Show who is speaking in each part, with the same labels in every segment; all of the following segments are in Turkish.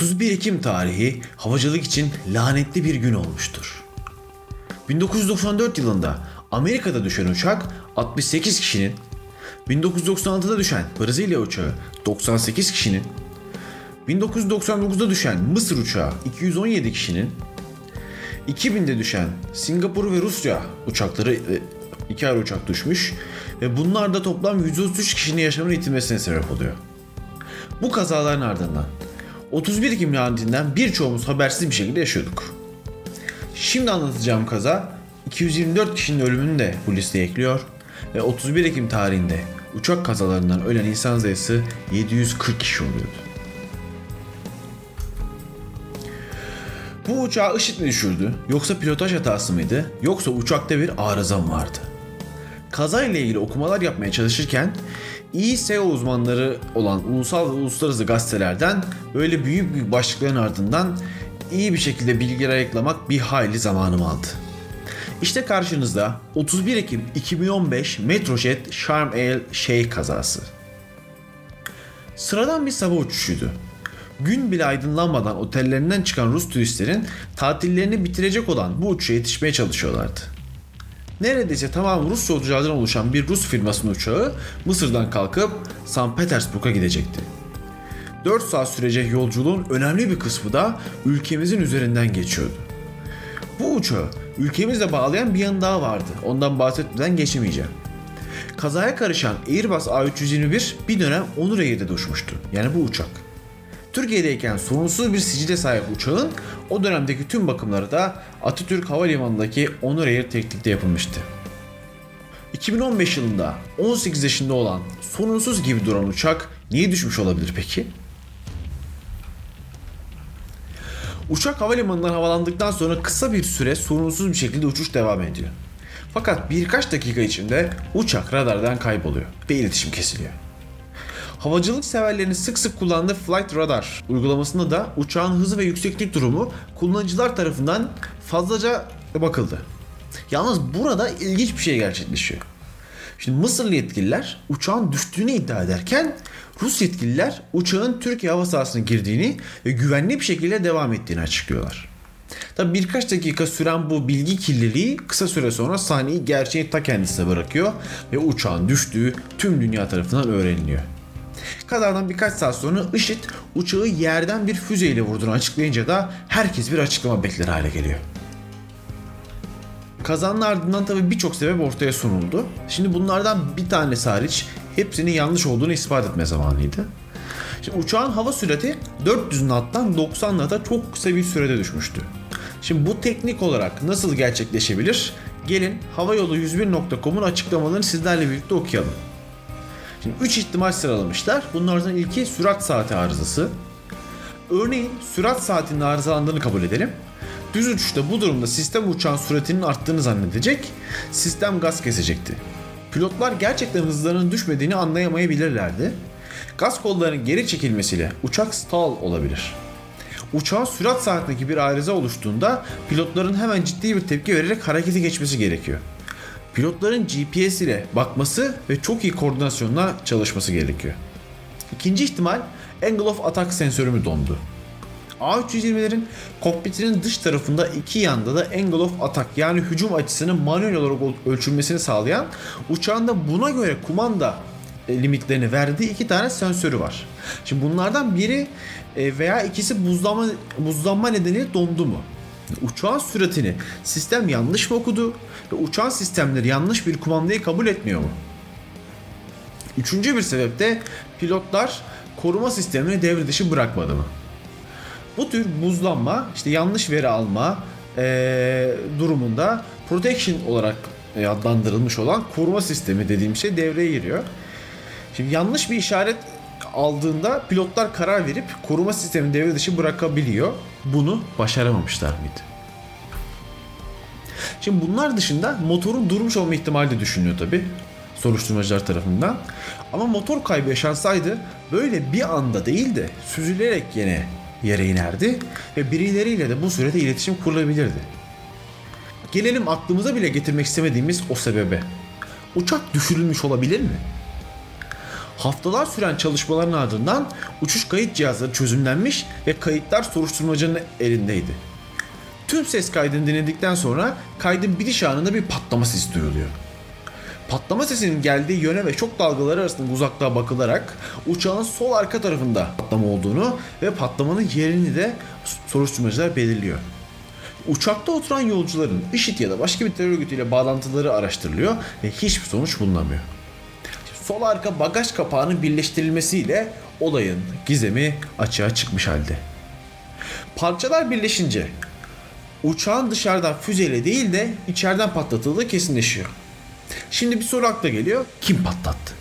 Speaker 1: 31 Ekim tarihi havacılık için lanetli bir gün olmuştur. 1994 yılında Amerika'da düşen uçak 68 kişinin, 1996'da düşen Brezilya uçağı 98 kişinin, 1999'da düşen Mısır uçağı 217 kişinin, 2000'de düşen Singapur ve Rusya uçakları e, iki ayrı uçak düşmüş ve bunlar da toplam 133 kişinin yaşamını yitirmesine sebep oluyor. Bu kazaların ardından 31 Ekim lanetinden birçoğumuz habersiz bir şekilde yaşıyorduk. Şimdi anlatacağım kaza 224 kişinin ölümünü de bu listeye ekliyor ve 31 Ekim tarihinde uçak kazalarından ölen insan sayısı 740 kişi oluyordu. Bu uçağı IŞİD mi düşürdü? Yoksa pilotaj hatası mıydı? Yoksa uçakta bir arıza mı vardı? Kazayla ilgili okumalar yapmaya çalışırken iyi SEO uzmanları olan ulusal ve uluslararası gazetelerden böyle büyük büyük başlıkların ardından iyi bir şekilde bilgiler ayıklamak bir hayli zamanımı aldı. İşte karşınızda 31 Ekim 2015 Metrojet Sharm El Sheikh kazası. Sıradan bir sabah uçuşuydu. Gün bile aydınlanmadan otellerinden çıkan Rus turistlerin tatillerini bitirecek olan bu uçuşa yetişmeye çalışıyorlardı. Neredeyse tamam Rus yolculardan oluşan bir Rus firmasının uçağı Mısır'dan kalkıp St. Petersburg'a gidecekti. 4 saat sürecek yolculuğun önemli bir kısmı da ülkemizin üzerinden geçiyordu. Bu uçağı ülkemizle bağlayan bir yanı daha vardı. Ondan bahsetmeden geçemeyeceğim. Kazaya karışan Airbus A321 bir dönem Onur Air'de uçmuştu. Yani bu uçak. Türkiye'deyken sorunsuz bir sicile sahip uçağın o dönemdeki tüm bakımları da Atatürk Havalimanı'ndaki Onur Air teknikte yapılmıştı. 2015 yılında 18 yaşında olan sorunsuz gibi duran uçak niye düşmüş olabilir peki? Uçak havalimanından havalandıktan sonra kısa bir süre sorunsuz bir şekilde uçuş devam ediyor. Fakat birkaç dakika içinde uçak radardan kayboluyor ve iletişim kesiliyor. Havacılık severlerinin sık sık kullandığı Flight Radar uygulamasında da uçağın hızı ve yükseklik durumu kullanıcılar tarafından fazlaca bakıldı. Yalnız burada ilginç bir şey gerçekleşiyor. Şimdi Mısırlı yetkililer uçağın düştüğünü iddia ederken Rus yetkililer uçağın Türkiye hava sahasına girdiğini ve güvenli bir şekilde devam ettiğini açıklıyorlar. Tabi birkaç dakika süren bu bilgi kirliliği kısa süre sonra sahneyi gerçeğin ta kendisine bırakıyor ve uçağın düştüğü tüm dünya tarafından öğreniliyor. Kazadan birkaç saat sonra IŞİD uçağı yerden bir füzeyle vurduğunu açıklayınca da herkes bir açıklama bekler hale geliyor. Kazanın ardından tabi birçok sebep ortaya sunuldu. Şimdi bunlardan bir tanesi hariç hepsinin yanlış olduğunu ispat etme zamanıydı. Şimdi uçağın hava sürati 400 knot'tan 90 knot'a çok kısa bir sürede düşmüştü. Şimdi bu teknik olarak nasıl gerçekleşebilir? Gelin havayolu101.com'un açıklamalarını sizlerle birlikte okuyalım. Şimdi 3 ihtimal sıralamışlar. Bunlardan ilki sürat saati arızası. Örneğin sürat saatinin arızalandığını kabul edelim. Düz uçuşta bu durumda sistem uçağın süratinin arttığını zannedecek, sistem gaz kesecekti. Pilotlar gerçekten hızlarının düşmediğini anlayamayabilirlerdi. Gaz kollarının geri çekilmesiyle uçak stall olabilir. Uçağın sürat saatindeki bir arıza oluştuğunda pilotların hemen ciddi bir tepki vererek harekete geçmesi gerekiyor. Pilotların GPS ile bakması ve çok iyi koordinasyonla çalışması gerekiyor. İkinci ihtimal Angle of Attack sensörü mü dondu? A320'lerin kokpitinin dış tarafında iki yanda da Angle of Attack yani hücum açısının manuel olarak ölçülmesini sağlayan uçağın da buna göre kumanda e, limitlerini verdiği iki tane sensörü var. Şimdi bunlardan biri e, veya ikisi buzlanma, buzlanma nedeniyle dondu mu? Uçağın süratini sistem yanlış mı okudu ve uçağın sistemleri yanlış bir kumandayı kabul etmiyor mu? Üçüncü bir sebep de pilotlar koruma sistemini devre dışı bırakmadı mı? Bu tür buzlanma, işte yanlış veri alma e, durumunda protection olarak adlandırılmış olan koruma sistemi dediğim şey devreye giriyor. Şimdi yanlış bir işaret aldığında pilotlar karar verip koruma sistemini devre dışı bırakabiliyor. Bunu başaramamışlar mıydı? Şimdi bunlar dışında motorun durmuş olma ihtimali de düşünülüyor tabi soruşturmacılar tarafından. Ama motor kaybı yaşansaydı böyle bir anda değil de süzülerek yine yere inerdi ve birileriyle de bu sürede iletişim kurulabilirdi. Gelelim aklımıza bile getirmek istemediğimiz o sebebe. Uçak düşürülmüş olabilir mi? Haftalar süren çalışmaların ardından uçuş kayıt cihazları çözümlenmiş ve kayıtlar soruşturmacının elindeydi. Tüm ses kaydını dinledikten sonra kaydın bitiş anında bir patlama sesi duyuluyor. Patlama sesinin geldiği yöne ve şok dalgaları arasında uzaklığa bakılarak uçağın sol arka tarafında patlama olduğunu ve patlamanın yerini de soruşturmacılar belirliyor. Uçakta oturan yolcuların IŞİD ya da başka bir terör örgütüyle bağlantıları araştırılıyor ve hiçbir sonuç bulunamıyor. Sol arka bagaj kapağının birleştirilmesiyle olayın gizemi açığa çıkmış halde. Parçalar birleşince uçağın dışarıdan füzeyle değil de içeriden patlatıldığı kesinleşiyor. Şimdi bir soru akla geliyor. Kim patlattı?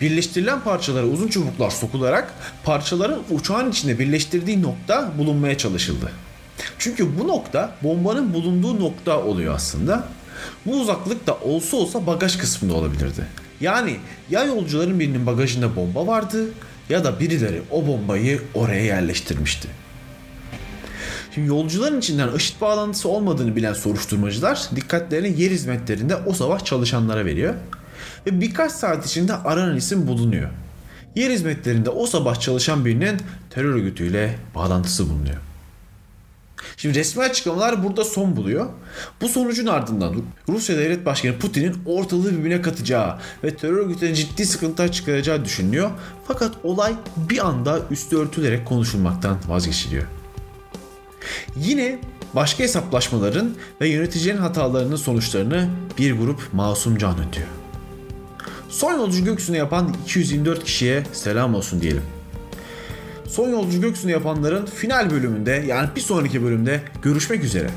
Speaker 1: Birleştirilen parçalara uzun çubuklar sokularak parçaların uçağın içinde birleştirdiği nokta bulunmaya çalışıldı. Çünkü bu nokta bombanın bulunduğu nokta oluyor aslında. Bu uzaklık da olsa olsa bagaj kısmında olabilirdi. Yani ya yolcuların birinin bagajında bomba vardı ya da birileri o bombayı oraya yerleştirmişti. Şimdi yolcuların içinden IŞİD bağlantısı olmadığını bilen soruşturmacılar dikkatlerini yer hizmetlerinde o sabah çalışanlara veriyor. Ve birkaç saat içinde aranan isim bulunuyor. Yer hizmetlerinde o sabah çalışan birinin terör örgütüyle bağlantısı bulunuyor. Şimdi resmi açıklamalar burada son buluyor. Bu sonucun ardından Rusya Devlet Başkanı Putin'in ortalığı birbirine katacağı ve terör örgütlerine ciddi sıkıntılar çıkaracağı düşünülüyor. Fakat olay bir anda üstü örtülerek konuşulmaktan vazgeçiliyor. Yine başka hesaplaşmaların ve yöneticilerin hatalarının sonuçlarını bir grup masum can ödüyor. Son yolcu gökyüzüne yapan 224 kişiye selam olsun diyelim. Son yolcu gökyüzüne yapanların final bölümünde yani bir sonraki bölümde görüşmek üzere.